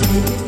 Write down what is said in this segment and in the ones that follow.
Thank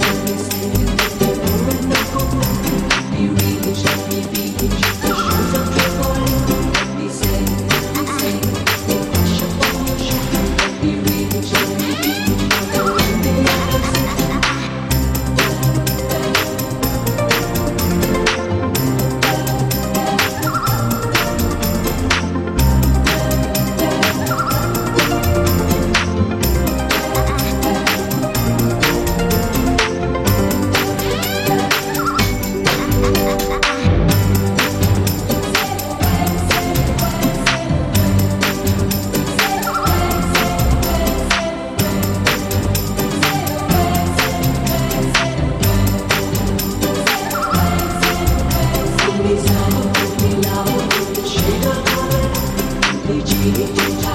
Luigi.